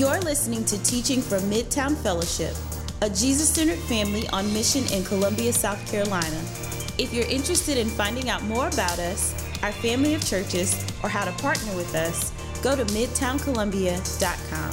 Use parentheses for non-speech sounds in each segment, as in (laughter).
You're listening to Teaching from Midtown Fellowship, a Jesus centered family on mission in Columbia, South Carolina. If you're interested in finding out more about us, our family of churches, or how to partner with us, go to midtowncolumbia.com.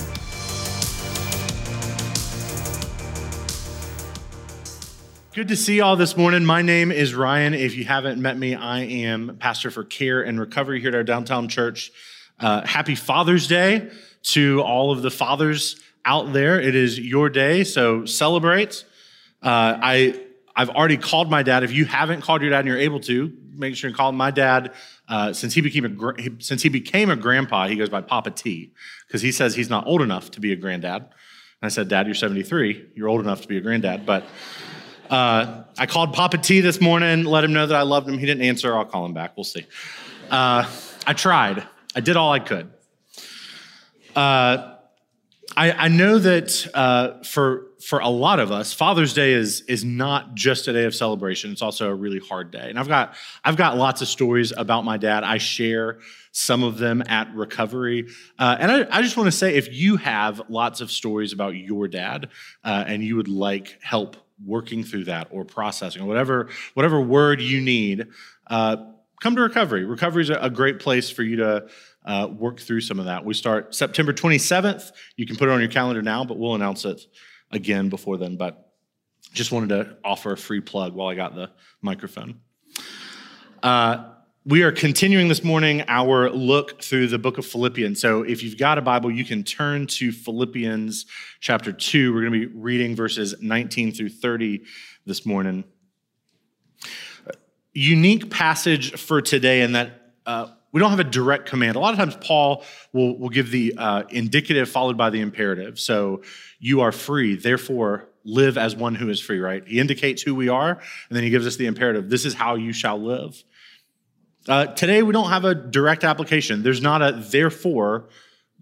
Good to see you all this morning. My name is Ryan. If you haven't met me, I am pastor for care and recovery here at our downtown church. Uh, happy Father's Day to all of the fathers out there. It is your day, so celebrate. Uh, I I've already called my dad. If you haven't called your dad and you're able to, make sure you call my dad. Uh, since he became a since he became a grandpa, he goes by Papa T because he says he's not old enough to be a granddad. And I said, Dad, you're 73. You're old enough to be a granddad, but. Uh, I called Papa T this morning, let him know that I loved him. He didn't answer. I'll call him back. We'll see. Uh, I tried. I did all I could. Uh, I, I, know that uh, for for a lot of us, Father's Day is is not just a day of celebration. It's also a really hard day. And I've got I've got lots of stories about my dad. I share some of them at recovery. Uh, and I, I just want to say, if you have lots of stories about your dad uh, and you would like help working through that or processing or whatever whatever word you need uh, come to recovery recovery is a great place for you to uh, work through some of that we start september 27th you can put it on your calendar now but we'll announce it again before then but just wanted to offer a free plug while i got the microphone uh, we are continuing this morning our look through the book of Philippians. So if you've got a Bible, you can turn to Philippians chapter 2. We're going to be reading verses 19 through 30 this morning. Unique passage for today in that uh, we don't have a direct command. A lot of times, Paul will, will give the uh, indicative followed by the imperative. So you are free, therefore live as one who is free, right? He indicates who we are, and then he gives us the imperative. This is how you shall live. Uh, today, we don't have a direct application. There's not a therefore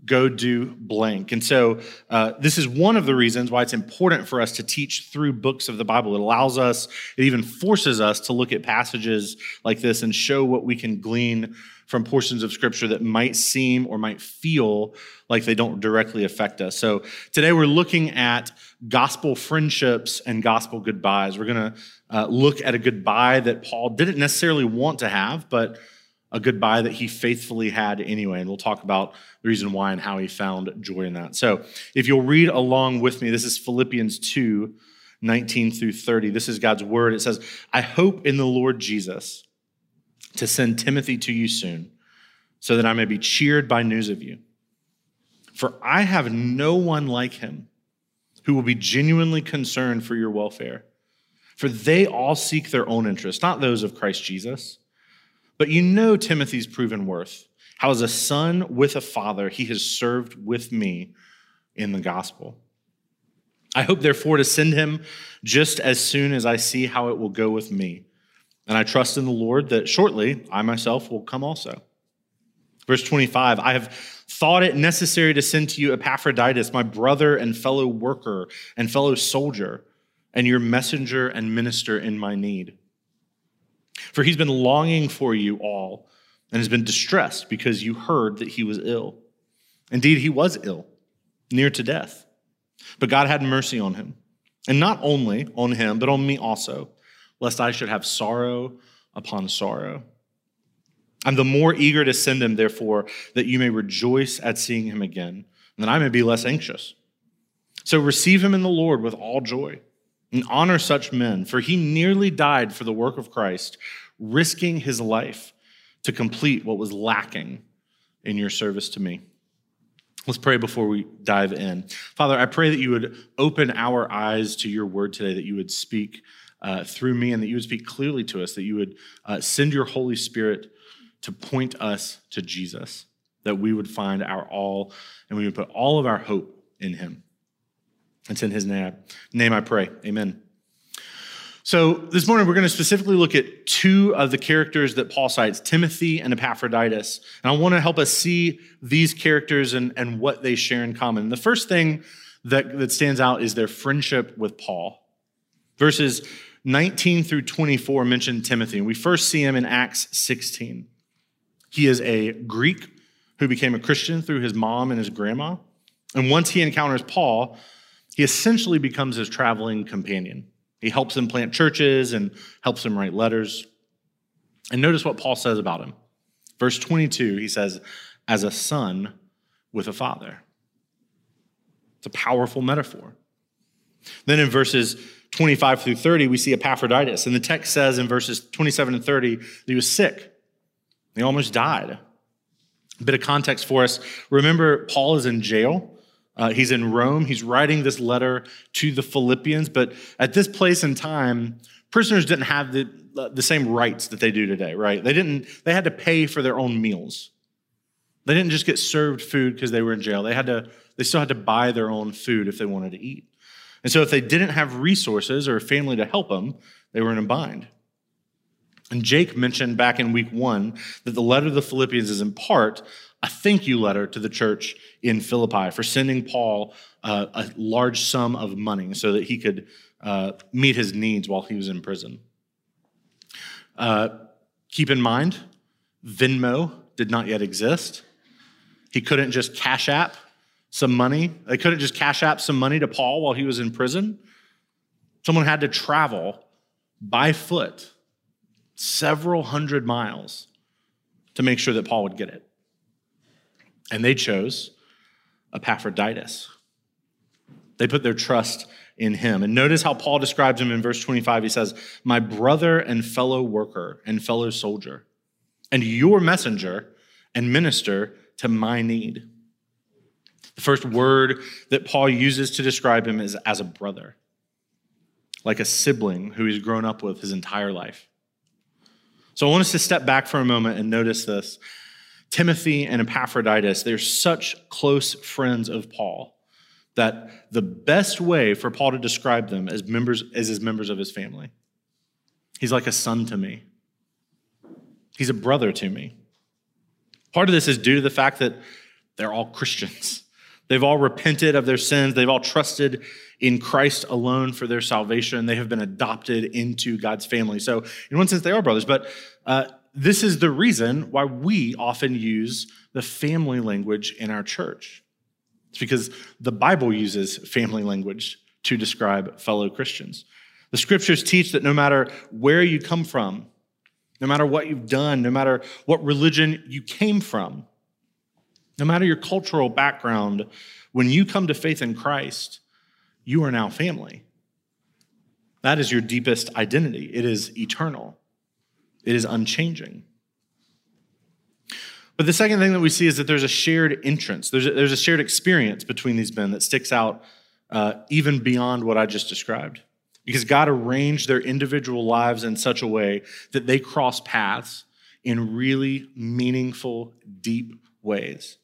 go do blank. And so, uh, this is one of the reasons why it's important for us to teach through books of the Bible. It allows us, it even forces us to look at passages like this and show what we can glean from portions of scripture that might seem or might feel like they don't directly affect us. So, today we're looking at gospel friendships and gospel goodbyes. We're going to uh, look at a goodbye that Paul didn't necessarily want to have, but a goodbye that he faithfully had anyway. And we'll talk about the reason why and how he found joy in that. So if you'll read along with me, this is Philippians 2 19 through 30. This is God's word. It says, I hope in the Lord Jesus to send Timothy to you soon, so that I may be cheered by news of you. For I have no one like him who will be genuinely concerned for your welfare. For they all seek their own interests, not those of Christ Jesus. But you know Timothy's proven worth, how as a son with a father, he has served with me in the gospel. I hope, therefore, to send him just as soon as I see how it will go with me. And I trust in the Lord that shortly I myself will come also. Verse 25 I have thought it necessary to send to you Epaphroditus, my brother and fellow worker and fellow soldier and your messenger and minister in my need. For he's been longing for you all and has been distressed because you heard that he was ill. Indeed, he was ill, near to death. But God had mercy on him, and not only on him, but on me also, lest I should have sorrow upon sorrow. I'm the more eager to send him, therefore, that you may rejoice at seeing him again, and that I may be less anxious. So receive him in the Lord with all joy and honor such men, for he nearly died for the work of Christ, risking his life to complete what was lacking in your service to me. Let's pray before we dive in. Father, I pray that you would open our eyes to your word today, that you would speak uh, through me, and that you would speak clearly to us, that you would uh, send your Holy Spirit to point us to Jesus, that we would find our all, and we would put all of our hope in him. It's in his name. Name I pray. Amen. So this morning we're going to specifically look at two of the characters that Paul cites, Timothy and Epaphroditus. And I want to help us see these characters and, and what they share in common. The first thing that, that stands out is their friendship with Paul. Verses 19 through 24 mention Timothy, we first see him in Acts 16. He is a Greek who became a Christian through his mom and his grandma. And once he encounters Paul, he essentially becomes his traveling companion. He helps him plant churches and helps him write letters. And notice what Paul says about him. Verse 22, he says, as a son with a father. It's a powerful metaphor. Then in verses 25 through 30, we see Epaphroditus. And the text says in verses 27 and 30 that he was sick. He almost died. A bit of context for us. Remember, Paul is in jail. Uh, he's in Rome. He's writing this letter to the Philippians. But at this place and time, prisoners didn't have the, the same rights that they do today, right? They didn't, they had to pay for their own meals. They didn't just get served food because they were in jail. They had to, they still had to buy their own food if they wanted to eat. And so if they didn't have resources or a family to help them, they were in a bind. And Jake mentioned back in week one that the letter to the Philippians is in part a thank you letter to the church in Philippi for sending Paul uh, a large sum of money so that he could uh, meet his needs while he was in prison. Uh, keep in mind, Venmo did not yet exist. He couldn't just cash app some money. They couldn't just cash app some money to Paul while he was in prison. Someone had to travel by foot several hundred miles to make sure that Paul would get it. And they chose Epaphroditus. They put their trust in him. And notice how Paul describes him in verse 25. He says, My brother and fellow worker and fellow soldier, and your messenger and minister to my need. The first word that Paul uses to describe him is as a brother, like a sibling who he's grown up with his entire life. So I want us to step back for a moment and notice this. Timothy and Epaphroditus, they're such close friends of Paul that the best way for Paul to describe them as members is as members of his family. He's like a son to me. He's a brother to me. Part of this is due to the fact that they're all Christians. They've all repented of their sins. They've all trusted in Christ alone for their salvation. They have been adopted into God's family. So, in one sense, they are brothers. But uh, this is the reason why we often use the family language in our church. It's because the Bible uses family language to describe fellow Christians. The scriptures teach that no matter where you come from, no matter what you've done, no matter what religion you came from, no matter your cultural background, when you come to faith in Christ, you are now family. That is your deepest identity. It is eternal, it is unchanging. But the second thing that we see is that there's a shared entrance, there's a, there's a shared experience between these men that sticks out uh, even beyond what I just described. Because God arranged their individual lives in such a way that they cross paths in really meaningful, deep ways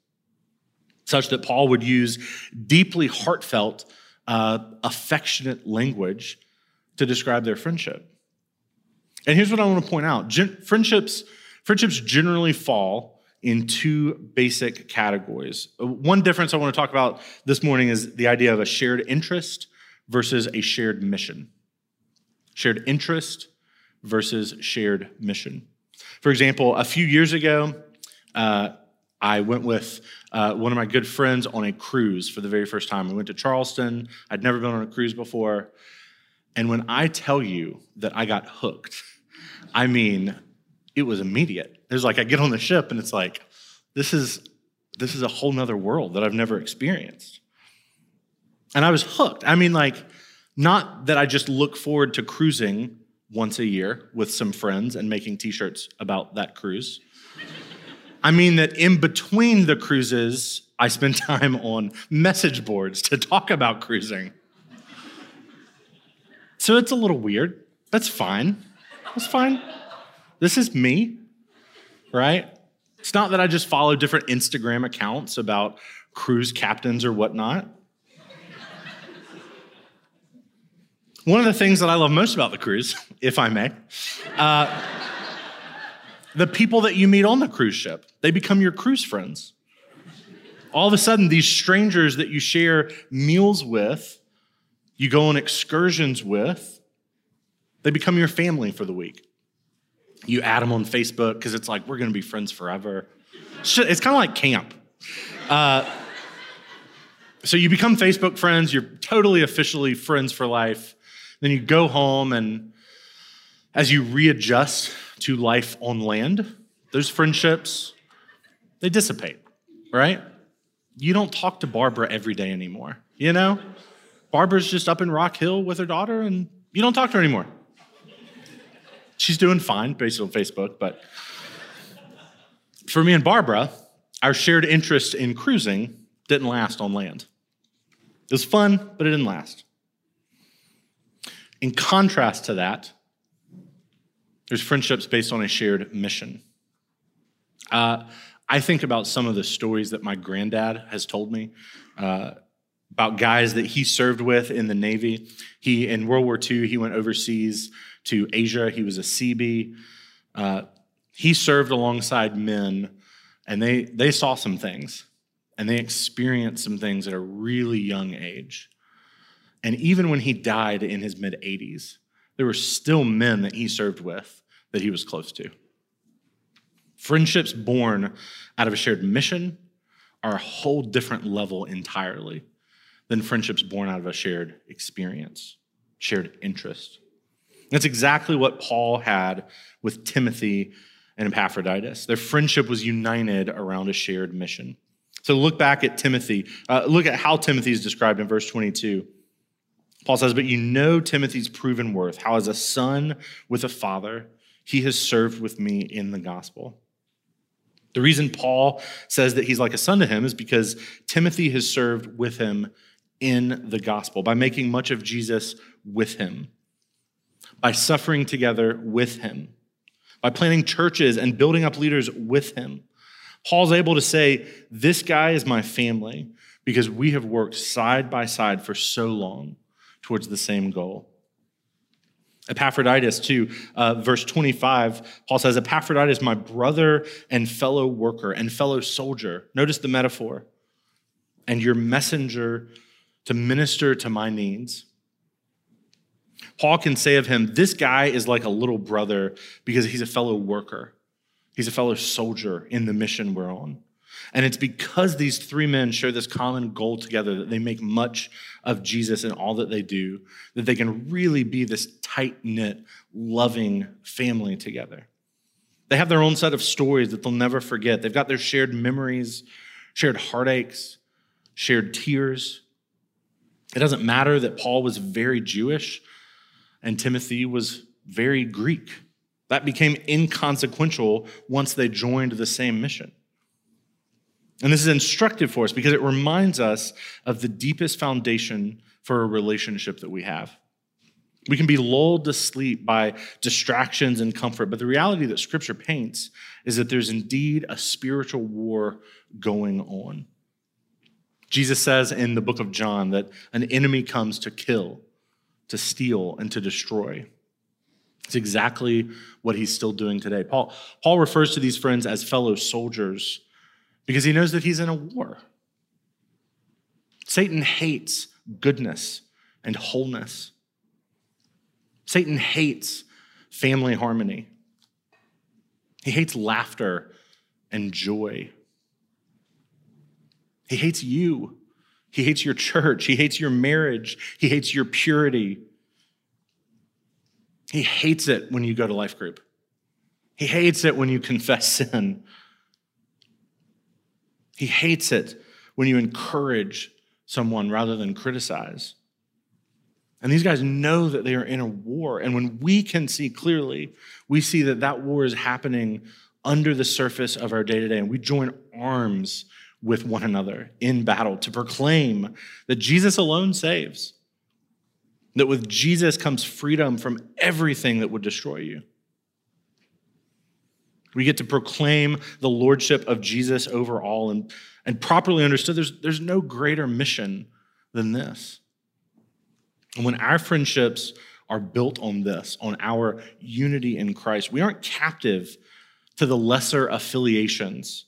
such that Paul would use deeply heartfelt, uh, affectionate language to describe their friendship. And here's what I want to point out Gen- friendships, friendships generally fall in two basic categories. Uh, one difference I want to talk about this morning is the idea of a shared interest versus a shared mission. Shared interest versus shared mission. For example, a few years ago, uh, I went with uh, one of my good friends on a cruise for the very first time. We went to Charleston. I'd never been on a cruise before. And when I tell you that I got hooked, I mean, it was immediate. There's like I get on the ship and it's like, this is this is a whole nother world that I've never experienced. And I was hooked. I mean, like, not that I just look forward to cruising once a year with some friends and making t-shirts about that cruise. I mean that in between the cruises, I spend (laughs) time on message boards to talk about cruising. So it's a little weird. That's fine. That's fine. This is me, right? It's not that I just follow different Instagram accounts about cruise captains or whatnot. One of the things that I love most about the cruise, (laughs) if I may, uh, the people that you meet on the cruise ship. They become your cruise friends. All of a sudden, these strangers that you share meals with, you go on excursions with, they become your family for the week. You add them on Facebook because it's like, we're going to be friends forever. It's kind of like camp. Uh, So you become Facebook friends, you're totally officially friends for life. Then you go home, and as you readjust to life on land, those friendships, they dissipate, right? You don't talk to Barbara every day anymore, you know? Barbara's just up in Rock Hill with her daughter, and you don't talk to her anymore. She's doing fine based on Facebook, but for me and Barbara, our shared interest in cruising didn't last on land. It was fun, but it didn't last. In contrast to that, there's friendships based on a shared mission. Uh, I think about some of the stories that my granddad has told me uh, about guys that he served with in the Navy. He, in World War II, he went overseas to Asia. He was a Seabee. Uh, he served alongside men, and they, they saw some things and they experienced some things at a really young age. And even when he died in his mid 80s, there were still men that he served with that he was close to. Friendships born out of a shared mission are a whole different level entirely than friendships born out of a shared experience, shared interest. That's exactly what Paul had with Timothy and Epaphroditus. Their friendship was united around a shared mission. So look back at Timothy. Uh, look at how Timothy is described in verse 22. Paul says, But you know Timothy's proven worth, how as a son with a father, he has served with me in the gospel. The reason Paul says that he's like a son to him is because Timothy has served with him in the gospel by making much of Jesus with him, by suffering together with him, by planting churches and building up leaders with him Paul's able to say, This guy is my family because we have worked side by side for so long towards the same goal. Epaphroditus, too, uh, verse 25, Paul says, Epaphroditus, my brother and fellow worker and fellow soldier. Notice the metaphor. And your messenger to minister to my needs. Paul can say of him, This guy is like a little brother because he's a fellow worker. He's a fellow soldier in the mission we're on. And it's because these three men share this common goal together that they make much of Jesus and all that they do, that they can really be this tight knit, loving family together. They have their own set of stories that they'll never forget. They've got their shared memories, shared heartaches, shared tears. It doesn't matter that Paul was very Jewish and Timothy was very Greek. That became inconsequential once they joined the same mission. And this is instructive for us because it reminds us of the deepest foundation for a relationship that we have. We can be lulled to sleep by distractions and comfort, but the reality that Scripture paints is that there's indeed a spiritual war going on. Jesus says in the book of John that an enemy comes to kill, to steal, and to destroy. It's exactly what he's still doing today. Paul, Paul refers to these friends as fellow soldiers because he knows that he's in a war. Satan hates goodness and wholeness. Satan hates family harmony. He hates laughter and joy. He hates you. He hates your church. He hates your marriage. He hates your purity. He hates it when you go to life group. He hates it when you confess (laughs) sin. He hates it when you encourage someone rather than criticize. And these guys know that they are in a war. And when we can see clearly, we see that that war is happening under the surface of our day to day. And we join arms with one another in battle to proclaim that Jesus alone saves. That with Jesus comes freedom from everything that would destroy you. We get to proclaim the lordship of Jesus over all and, and properly understood, there's, there's no greater mission than this. And when our friendships are built on this, on our unity in Christ, we aren't captive to the lesser affiliations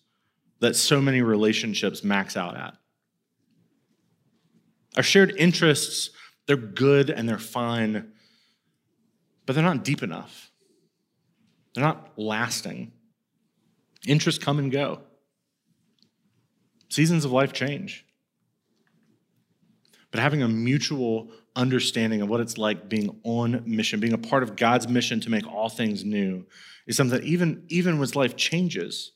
that so many relationships max out at. Our shared interests they're good and they're fine, but they're not deep enough. They're not lasting. Interests come and go. Seasons of life change. but having a mutual understanding of what it's like being on mission, being a part of God's mission to make all things new, is something that even, even when life changes,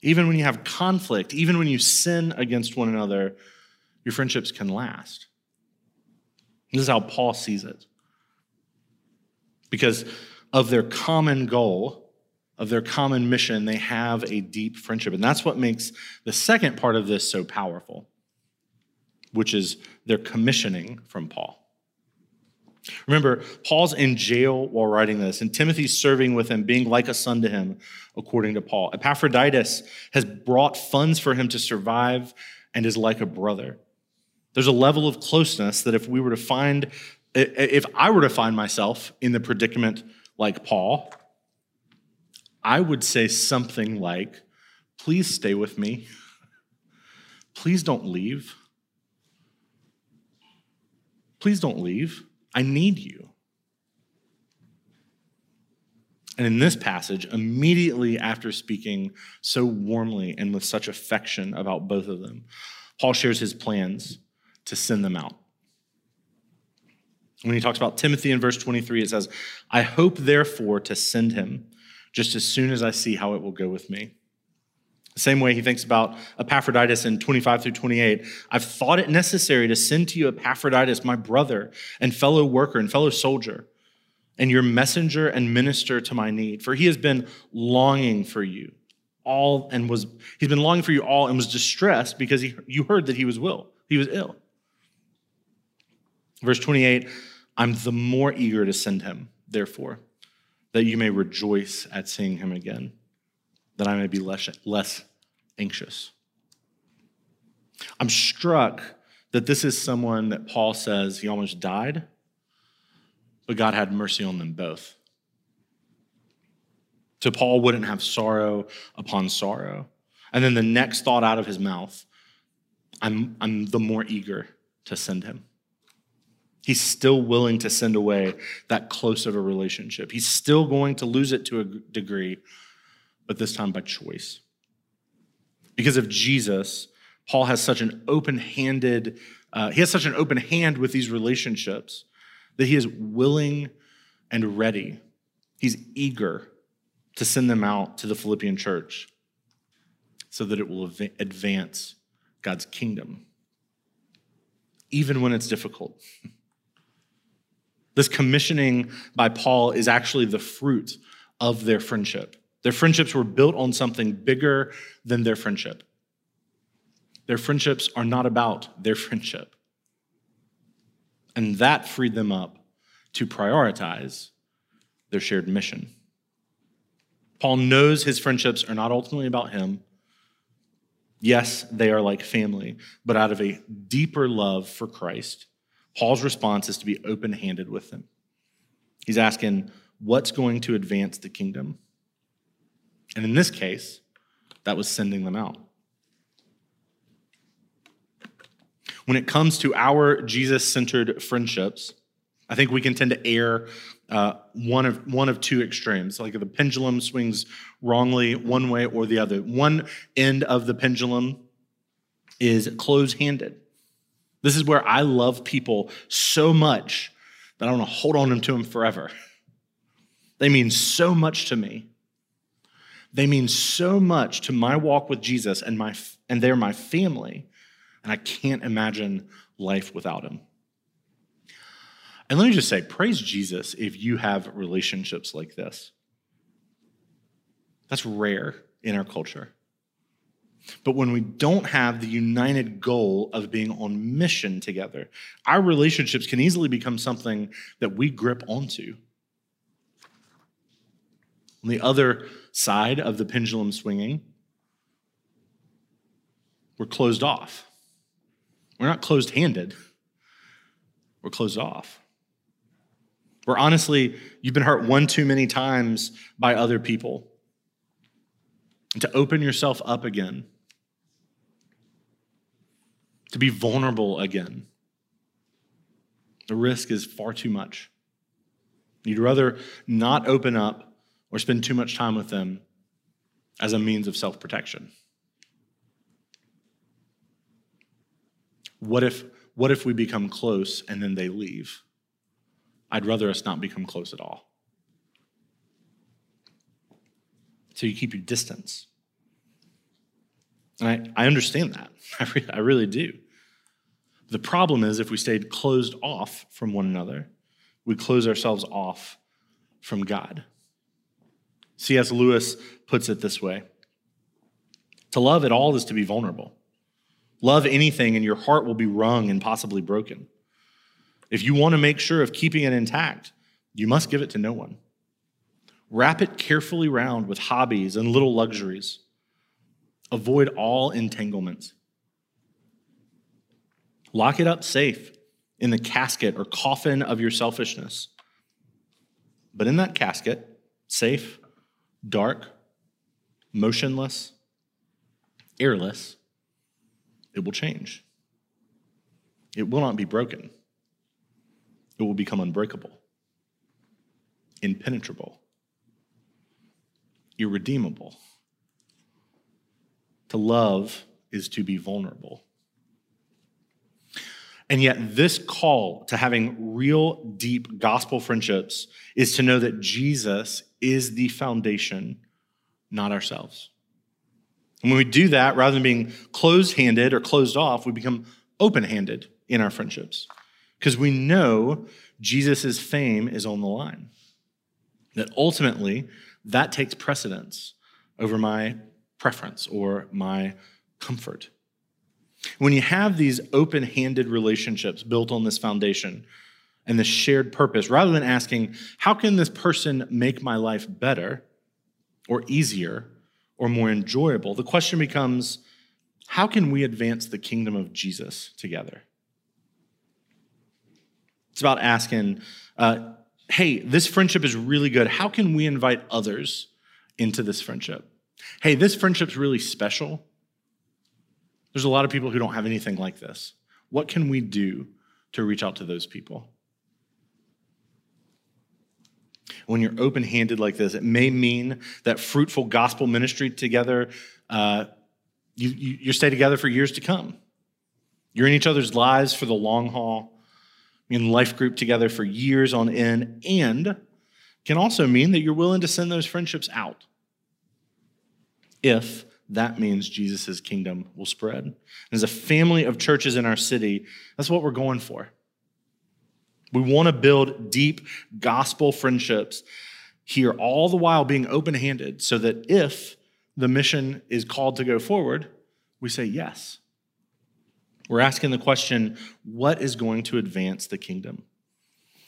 even when you have conflict, even when you sin against one another, your friendships can last. This is how Paul sees it. Because of their common goal, of their common mission, they have a deep friendship. And that's what makes the second part of this so powerful, which is their commissioning from Paul. Remember, Paul's in jail while writing this, and Timothy's serving with him, being like a son to him, according to Paul. Epaphroditus has brought funds for him to survive and is like a brother. There's a level of closeness that if we were to find, if I were to find myself in the predicament like Paul, I would say something like, Please stay with me. Please don't leave. Please don't leave. I need you. And in this passage, immediately after speaking so warmly and with such affection about both of them, Paul shares his plans to send them out. When he talks about Timothy in verse 23, it says, I hope therefore to send him just as soon as I see how it will go with me. The same way he thinks about Epaphroditus in 25 through 28. I've thought it necessary to send to you Epaphroditus, my brother and fellow worker and fellow soldier, and your messenger and minister to my need. For he has been longing for you all and was, he's been longing for you all and was distressed because he, you heard that he was ill. He was ill. Verse 28 I'm the more eager to send him, therefore, that you may rejoice at seeing him again that I may be less, less anxious. I'm struck that this is someone that Paul says he almost died, but God had mercy on them both. So Paul wouldn't have sorrow upon sorrow. And then the next thought out of his mouth, I'm, I'm the more eager to send him. He's still willing to send away that close of a relationship. He's still going to lose it to a degree, but this time by choice. Because of Jesus, Paul has such an open handed, uh, he has such an open hand with these relationships that he is willing and ready. He's eager to send them out to the Philippian church so that it will advance God's kingdom, even when it's difficult. (laughs) This commissioning by Paul is actually the fruit of their friendship. Their friendships were built on something bigger than their friendship. Their friendships are not about their friendship. And that freed them up to prioritize their shared mission. Paul knows his friendships are not ultimately about him. Yes, they are like family, but out of a deeper love for Christ, Paul's response is to be open handed with them. He's asking, what's going to advance the kingdom? And in this case, that was sending them out. When it comes to our Jesus centered friendships, I think we can tend to err uh, one of one of two extremes. Like the pendulum swings wrongly one way or the other. One end of the pendulum is close-handed. This is where I love people so much that I want to hold on to them forever. They mean so much to me they mean so much to my walk with Jesus and, my, and they're my family, and I can't imagine life without him. And let me just say, praise Jesus if you have relationships like this. That's rare in our culture. But when we don't have the united goal of being on mission together, our relationships can easily become something that we grip onto. On the other side of the pendulum swinging, we're closed off. We're not closed handed, we're closed off. Where honestly, you've been hurt one too many times by other people. And to open yourself up again, to be vulnerable again, the risk is far too much. You'd rather not open up or spend too much time with them as a means of self protection? What if, what if we become close and then they leave? I'd rather us not become close at all. So you keep your distance. And I, I understand that. (laughs) I, re- I really do. The problem is if we stayed closed off from one another, we close ourselves off from God. C.S. Lewis puts it this way To love at all is to be vulnerable. Love anything, and your heart will be wrung and possibly broken. If you want to make sure of keeping it intact, you must give it to no one. Wrap it carefully round with hobbies and little luxuries. Avoid all entanglements. Lock it up safe in the casket or coffin of your selfishness. But in that casket, safe, dark, motionless, airless, it will change. It will not be broken. It will become unbreakable, impenetrable, irredeemable. To love is to be vulnerable. And yet, this call to having real, deep gospel friendships is to know that Jesus is the foundation, not ourselves. And when we do that, rather than being closed handed or closed off, we become open handed in our friendships because we know Jesus' fame is on the line. That ultimately, that takes precedence over my preference or my comfort. When you have these open handed relationships built on this foundation and this shared purpose, rather than asking, how can this person make my life better or easier or more enjoyable, the question becomes, how can we advance the kingdom of Jesus together? It's about asking, uh, hey, this friendship is really good. How can we invite others into this friendship? Hey, this friendship's really special. There's a lot of people who don't have anything like this. What can we do to reach out to those people? When you're open handed like this, it may mean that fruitful gospel ministry together, uh, you, you, you stay together for years to come. You're in each other's lives for the long haul, in life group together for years on end, and can also mean that you're willing to send those friendships out if that means Jesus' kingdom will spread. As a family of churches in our city, that's what we're going for. We want to build deep gospel friendships here, all the while being open handed, so that if the mission is called to go forward, we say yes. We're asking the question what is going to advance the kingdom?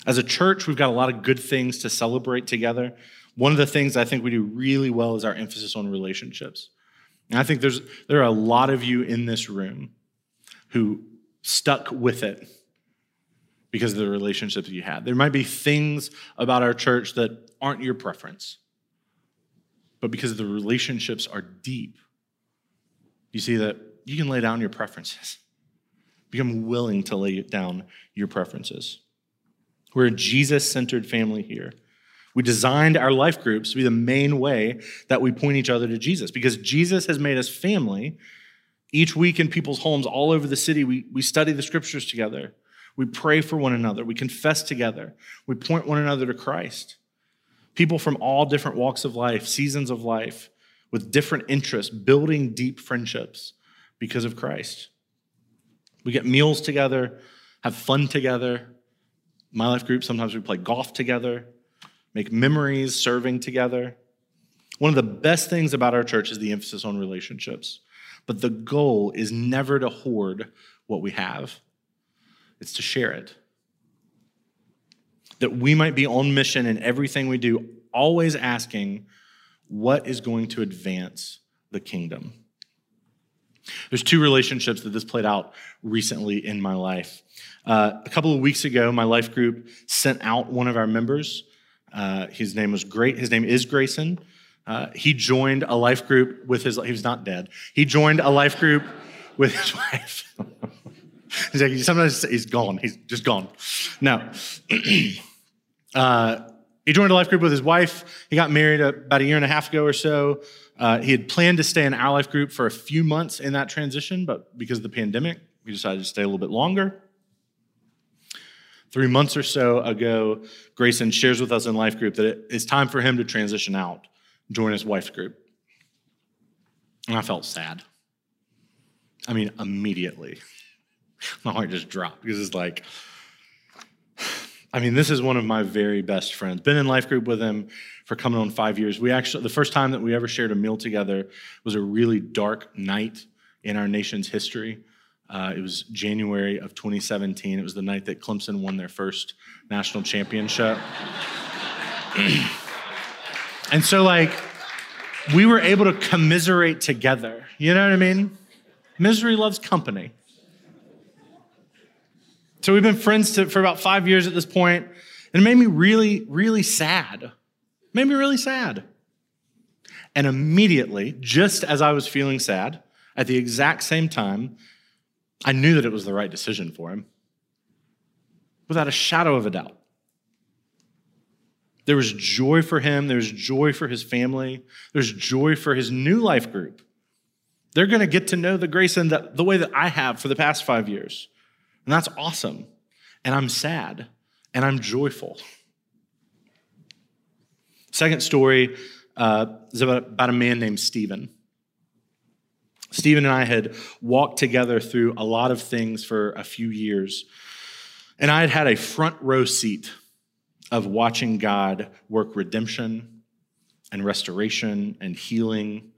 As a church, we've got a lot of good things to celebrate together. One of the things I think we do really well is our emphasis on relationships. And I think there's, there are a lot of you in this room who stuck with it because of the relationships you had. There might be things about our church that aren't your preference, but because the relationships are deep, you see that you can lay down your preferences. Become willing to lay down your preferences. We're a Jesus centered family here. We designed our life groups to be the main way that we point each other to Jesus because Jesus has made us family. Each week in people's homes all over the city, we, we study the scriptures together. We pray for one another. We confess together. We point one another to Christ. People from all different walks of life, seasons of life, with different interests, building deep friendships because of Christ. We get meals together, have fun together. My life group, sometimes we play golf together make memories serving together. One of the best things about our church is the emphasis on relationships. But the goal is never to hoard what we have, it's to share it. That we might be on mission in everything we do, always asking, what is going to advance the kingdom? There's two relationships that this played out recently in my life. Uh, a couple of weeks ago, my life group sent out one of our members uh, his name was Great. His name is Grayson. Uh, he joined a life group with his. He was not dead. He joined a life group with his (laughs) wife. he's like, sometimes he's gone. He's just gone. No. (clears throat) uh, he joined a life group with his wife. He got married about a year and a half ago or so. Uh, he had planned to stay in our life group for a few months in that transition, but because of the pandemic, he decided to stay a little bit longer. Three months or so ago, Grayson shares with us in Life Group that it's time for him to transition out, join his wife's group. And I felt sad. I mean, immediately. My heart just dropped because it's like, (sighs) I mean, this is one of my very best friends. Been in life group with him for coming on five years. We actually, the first time that we ever shared a meal together was a really dark night in our nation's history. Uh, it was January of 2017. It was the night that Clemson won their first national championship. (clears throat) and so, like, we were able to commiserate together. You know what I mean? Misery loves company. So we've been friends to, for about five years at this point, and it made me really, really sad. Made me really sad. And immediately, just as I was feeling sad, at the exact same time, I knew that it was the right decision for him, without a shadow of a doubt. There was joy for him, there's joy for his family, there's joy for his new life group. They're going to get to know the Grayson that, the way that I have for the past five years. And that's awesome. And I'm sad and I'm joyful. Second story uh, is about, about a man named Stephen. Stephen and I had walked together through a lot of things for a few years. And I had had a front row seat of watching God work redemption and restoration and healing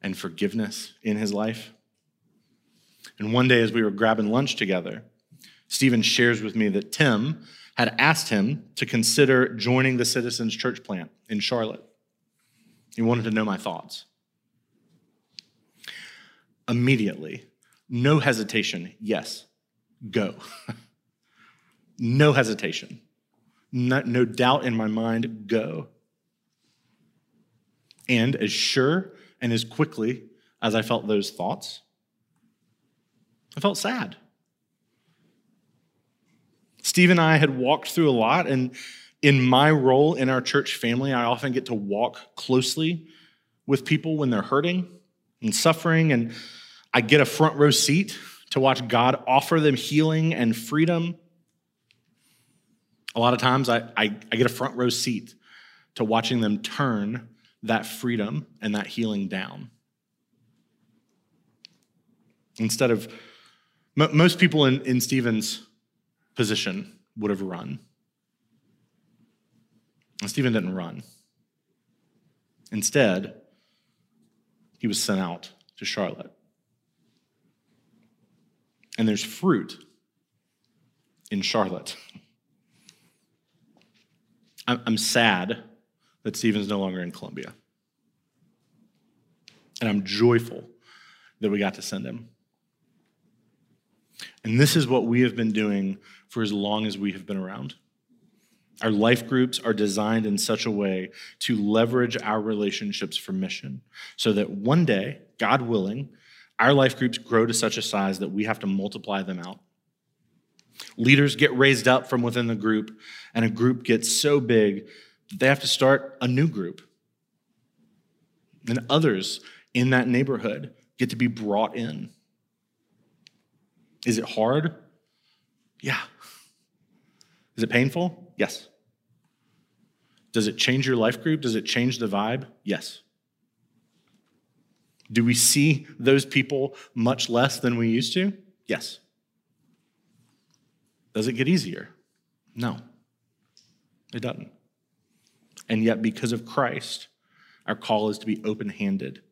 and forgiveness in his life. And one day, as we were grabbing lunch together, Stephen shares with me that Tim had asked him to consider joining the Citizens Church plant in Charlotte. He wanted to know my thoughts. Immediately, no hesitation, yes, go. (laughs) no hesitation. No, no doubt in my mind, go. And as sure and as quickly as I felt those thoughts, I felt sad. Steve and I had walked through a lot, and in my role in our church family, I often get to walk closely with people when they're hurting and suffering, and I get a front row seat to watch God offer them healing and freedom. A lot of times, I, I, I get a front row seat to watching them turn that freedom and that healing down. Instead of most people in, in Stephen's position would have run. And Stephen didn't run. Instead, he was sent out to Charlotte. And there's fruit in Charlotte. I'm sad that Stephen's no longer in Columbia. And I'm joyful that we got to send him. And this is what we have been doing for as long as we have been around. Our life groups are designed in such a way to leverage our relationships for mission so that one day, God willing, our life groups grow to such a size that we have to multiply them out. Leaders get raised up from within the group, and a group gets so big that they have to start a new group. And others in that neighborhood get to be brought in. Is it hard? Yeah. Is it painful? Yes. Does it change your life group? Does it change the vibe? Yes. Do we see those people much less than we used to? Yes. Does it get easier? No, it doesn't. And yet, because of Christ, our call is to be open handed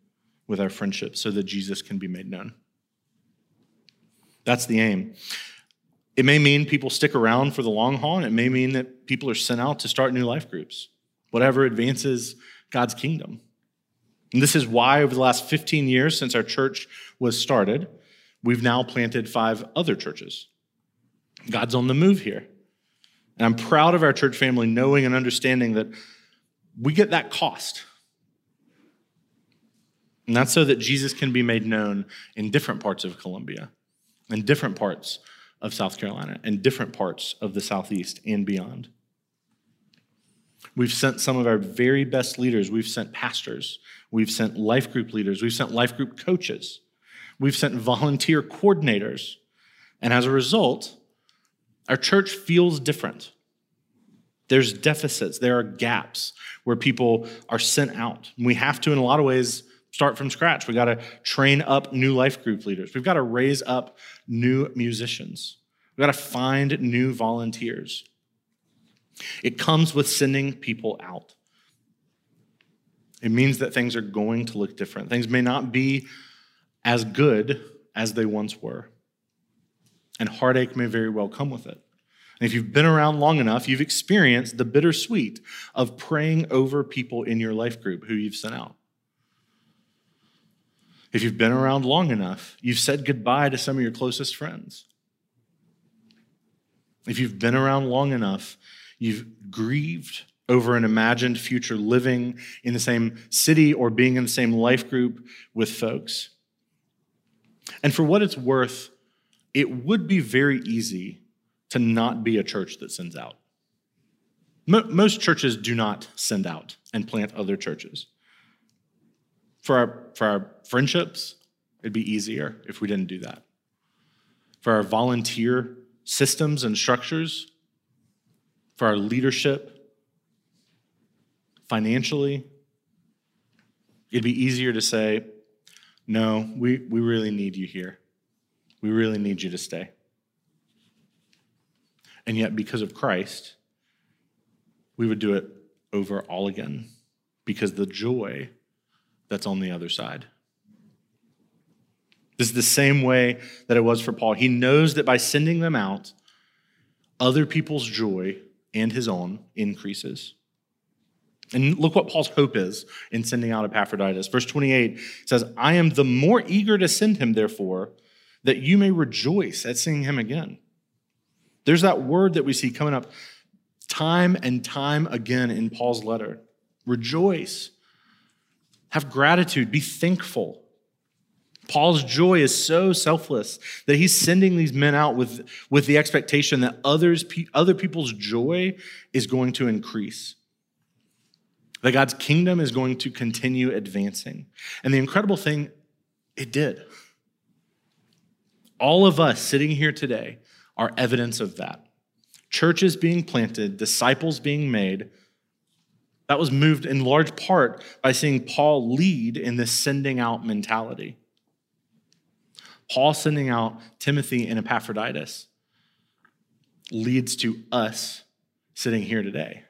with our friendships so that Jesus can be made known. That's the aim. It may mean people stick around for the long haul, and it may mean that people are sent out to start new life groups, whatever advances God's kingdom. And this is why, over the last 15 years since our church was started, we've now planted five other churches. God's on the move here. And I'm proud of our church family knowing and understanding that we get that cost. And that's so that Jesus can be made known in different parts of Columbia, in different parts of South Carolina, and different parts of the Southeast and beyond. We've sent some of our very best leaders. We've sent pastors. We've sent life group leaders. We've sent life group coaches. We've sent volunteer coordinators. And as a result, Our church feels different. There's deficits, there are gaps where people are sent out. We have to, in a lot of ways, start from scratch. We got to train up new life group leaders. We've got to raise up new musicians. We've got to find new volunteers. It comes with sending people out. It means that things are going to look different. Things may not be as good as they once were. And heartache may very well come with it. And if you've been around long enough, you've experienced the bittersweet of praying over people in your life group who you've sent out. If you've been around long enough, you've said goodbye to some of your closest friends. If you've been around long enough, you've grieved over an imagined future living in the same city or being in the same life group with folks. And for what it's worth, it would be very easy to not be a church that sends out. Most churches do not send out and plant other churches. For our, for our friendships, it'd be easier if we didn't do that. For our volunteer systems and structures, for our leadership, financially, it'd be easier to say, no, we, we really need you here. We really need you to stay. And yet, because of Christ, we would do it over all again because the joy that's on the other side. This is the same way that it was for Paul. He knows that by sending them out, other people's joy and his own increases. And look what Paul's hope is in sending out Epaphroditus. Verse 28 says, I am the more eager to send him, therefore, that you may rejoice at seeing him again. There's that word that we see coming up time and time again in Paul's letter rejoice, have gratitude, be thankful. Paul's joy is so selfless that he's sending these men out with, with the expectation that others, other people's joy is going to increase that God's kingdom is going to continue advancing. And the incredible thing, it did. All of us sitting here today are evidence of that. Churches being planted, disciples being made. That was moved in large part by seeing Paul lead in this sending out mentality. Paul sending out Timothy and Epaphroditus leads to us sitting here today.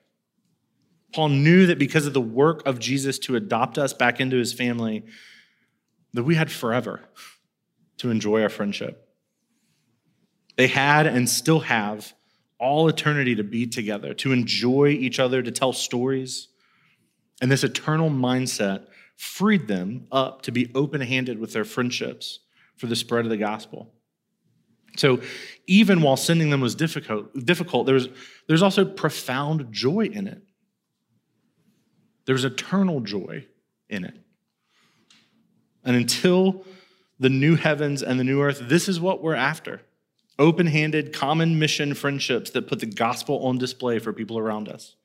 Paul knew that because of the work of Jesus to adopt us back into his family, that we had forever to enjoy our friendship. They had and still have all eternity to be together, to enjoy each other, to tell stories. And this eternal mindset freed them up to be open handed with their friendships for the spread of the gospel. So even while sending them was difficult, difficult there's, there's also profound joy in it. There's eternal joy in it. And until the new heavens and the new earth, this is what we're after open handed, common mission friendships that put the gospel on display for people around us.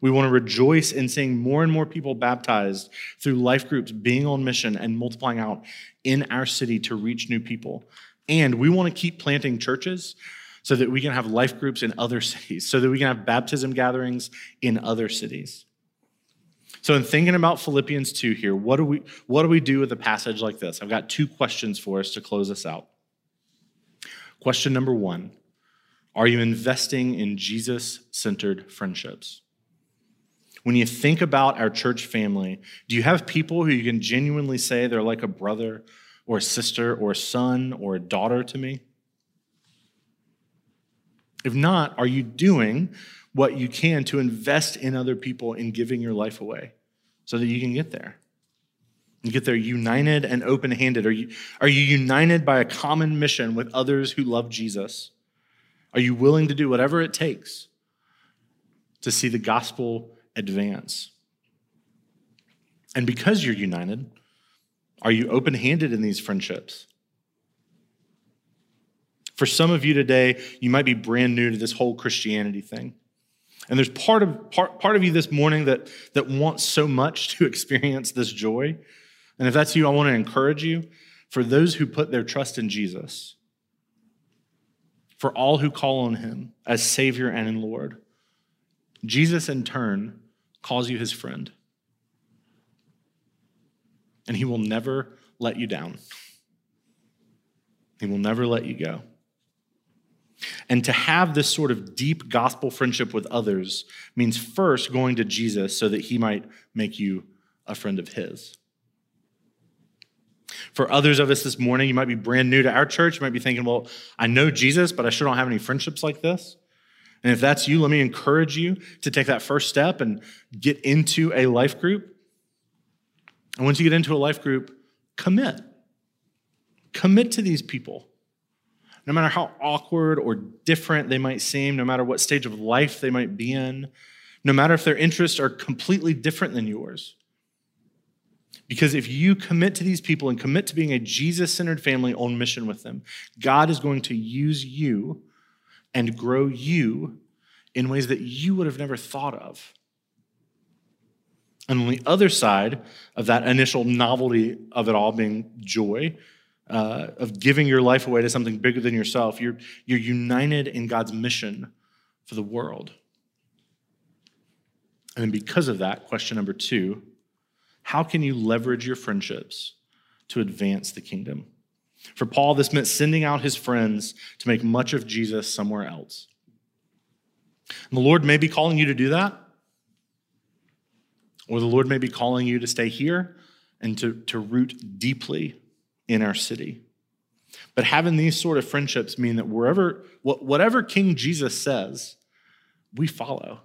We want to rejoice in seeing more and more people baptized through life groups being on mission and multiplying out in our city to reach new people. And we want to keep planting churches so that we can have life groups in other (laughs) cities, so that we can have baptism gatherings in other cities. So, in thinking about Philippians 2 here, what do we, what do, we do with a passage like this? I've got two questions for us to close us out. Question number one Are you investing in Jesus centered friendships? When you think about our church family, do you have people who you can genuinely say they're like a brother or a sister or a son or a daughter to me? If not, are you doing what you can to invest in other people in giving your life away so that you can get there. You get there united and open handed. Are you, are you united by a common mission with others who love Jesus? Are you willing to do whatever it takes to see the gospel advance? And because you're united, are you open handed in these friendships? For some of you today, you might be brand new to this whole Christianity thing. And there's part of, part, part of you this morning that, that wants so much to (laughs) experience this joy. And if that's you, I want to encourage you for those who put their trust in Jesus, for all who call on him as Savior and in Lord. Jesus, in turn, calls you his friend. And he will never let you down, he will never let you go. And to have this sort of deep gospel friendship with others means first going to Jesus so that he might make you a friend of his. For others of us this morning, you might be brand new to our church. You might be thinking, well, I know Jesus, but I sure don't have any friendships like this. And if that's you, let me encourage you to take that first step and get into a life group. And once you get into a life group, commit. Commit to these people. No matter how awkward or different they might seem, no matter what stage of life they might be in, no matter if their interests are completely different than yours. Because if you commit to these people and commit to being a Jesus centered family on mission with them, God is going to use you and grow you in ways that you would have never thought of. And on the other side of that initial novelty of it all being joy, uh, of giving your life away to something bigger than yourself, you're, you're united in God's mission for the world. And then because of that, question number two how can you leverage your friendships to advance the kingdom? For Paul, this meant sending out his friends to make much of Jesus somewhere else. And the Lord may be calling you to do that, or the Lord may be calling you to stay here and to, to root deeply in our city. But having these sort of friendships mean that wherever, whatever King Jesus says, we follow.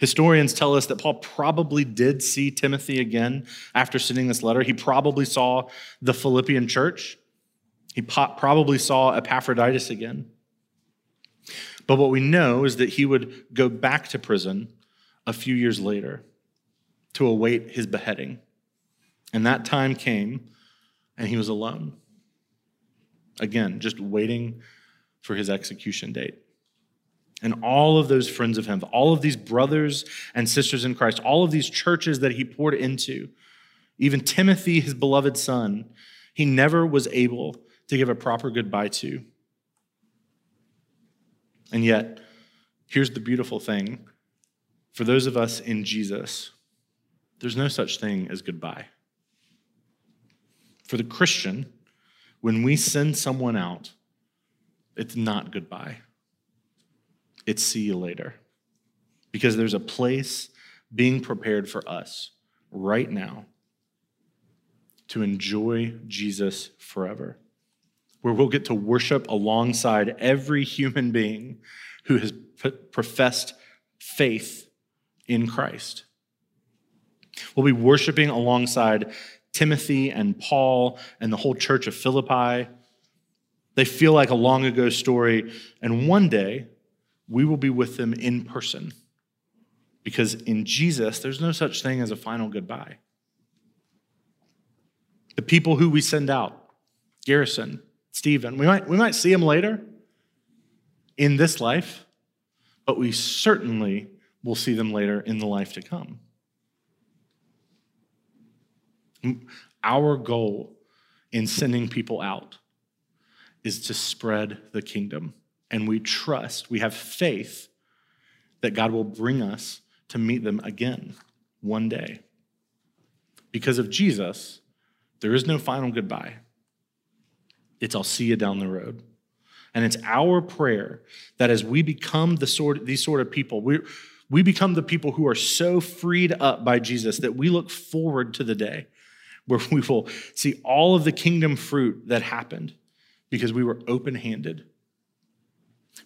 Historians tell us that Paul probably did see Timothy again after sending this letter. He probably saw the Philippian church. He probably saw Epaphroditus again. But what we know is that he would go back to prison a few years later to await his beheading. And that time came, and he was alone. Again, just waiting for his execution date. And all of those friends of him, all of these brothers and sisters in Christ, all of these churches that he poured into, even Timothy, his beloved son, he never was able to give a proper goodbye to. And yet, here's the beautiful thing for those of us in Jesus, there's no such thing as goodbye. For the Christian, when we send someone out, it's not goodbye it's see you later. Because there's a place being prepared for us right now to enjoy Jesus forever, where we'll get to worship alongside every human being who has professed faith in Christ. We'll be worshiping alongside Timothy and Paul and the whole church of Philippi. They feel like a long ago story, and one day we will be with them in person. Because in Jesus, there's no such thing as a final goodbye. The people who we send out, Garrison, Stephen, we might, we might see them later in this life, but we certainly will see them later in the life to come. Our goal in sending people out is to spread the kingdom and we trust, we have faith that God will bring us to meet them again one day. Because of Jesus, there is no final goodbye. It's I'll see you down the road. And it's our prayer that as we become the sort, these sort of people, we, we become the people who are so freed up by Jesus that we look forward to the day where we will see all of the kingdom fruit that happened because we were open handed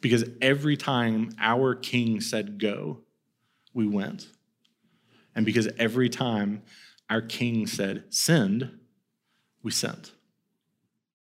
because every time our king said go, we went. And because every time our king said send, we sent.